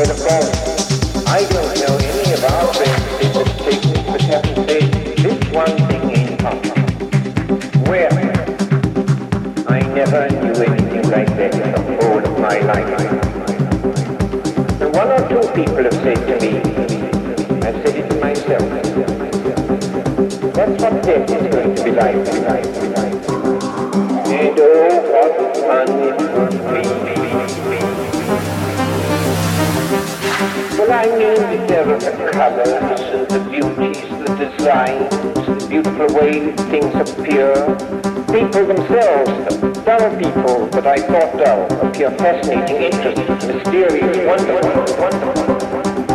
Course, I don't know any of our friends did this technique, but haven't said this one thing in common. Well, I never knew anything like that in the whole of my life. And one or two people have said to me, I've said it to myself, that's what death is going to be like. And oh, what fun it would be. Well, I mean that there are the colors and the beauties, the designs, the beautiful way things appear. People themselves, dull people that I thought dull, appear fascinating, interesting, mysterious, wonderful, wonderful.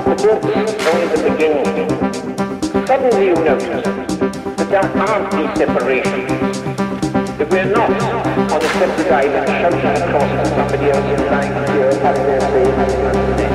The book's only the beginning. Suddenly you notice that there aren't these separations. That we're not on a separate island shouting across to somebody else's line here, having their say, having their say.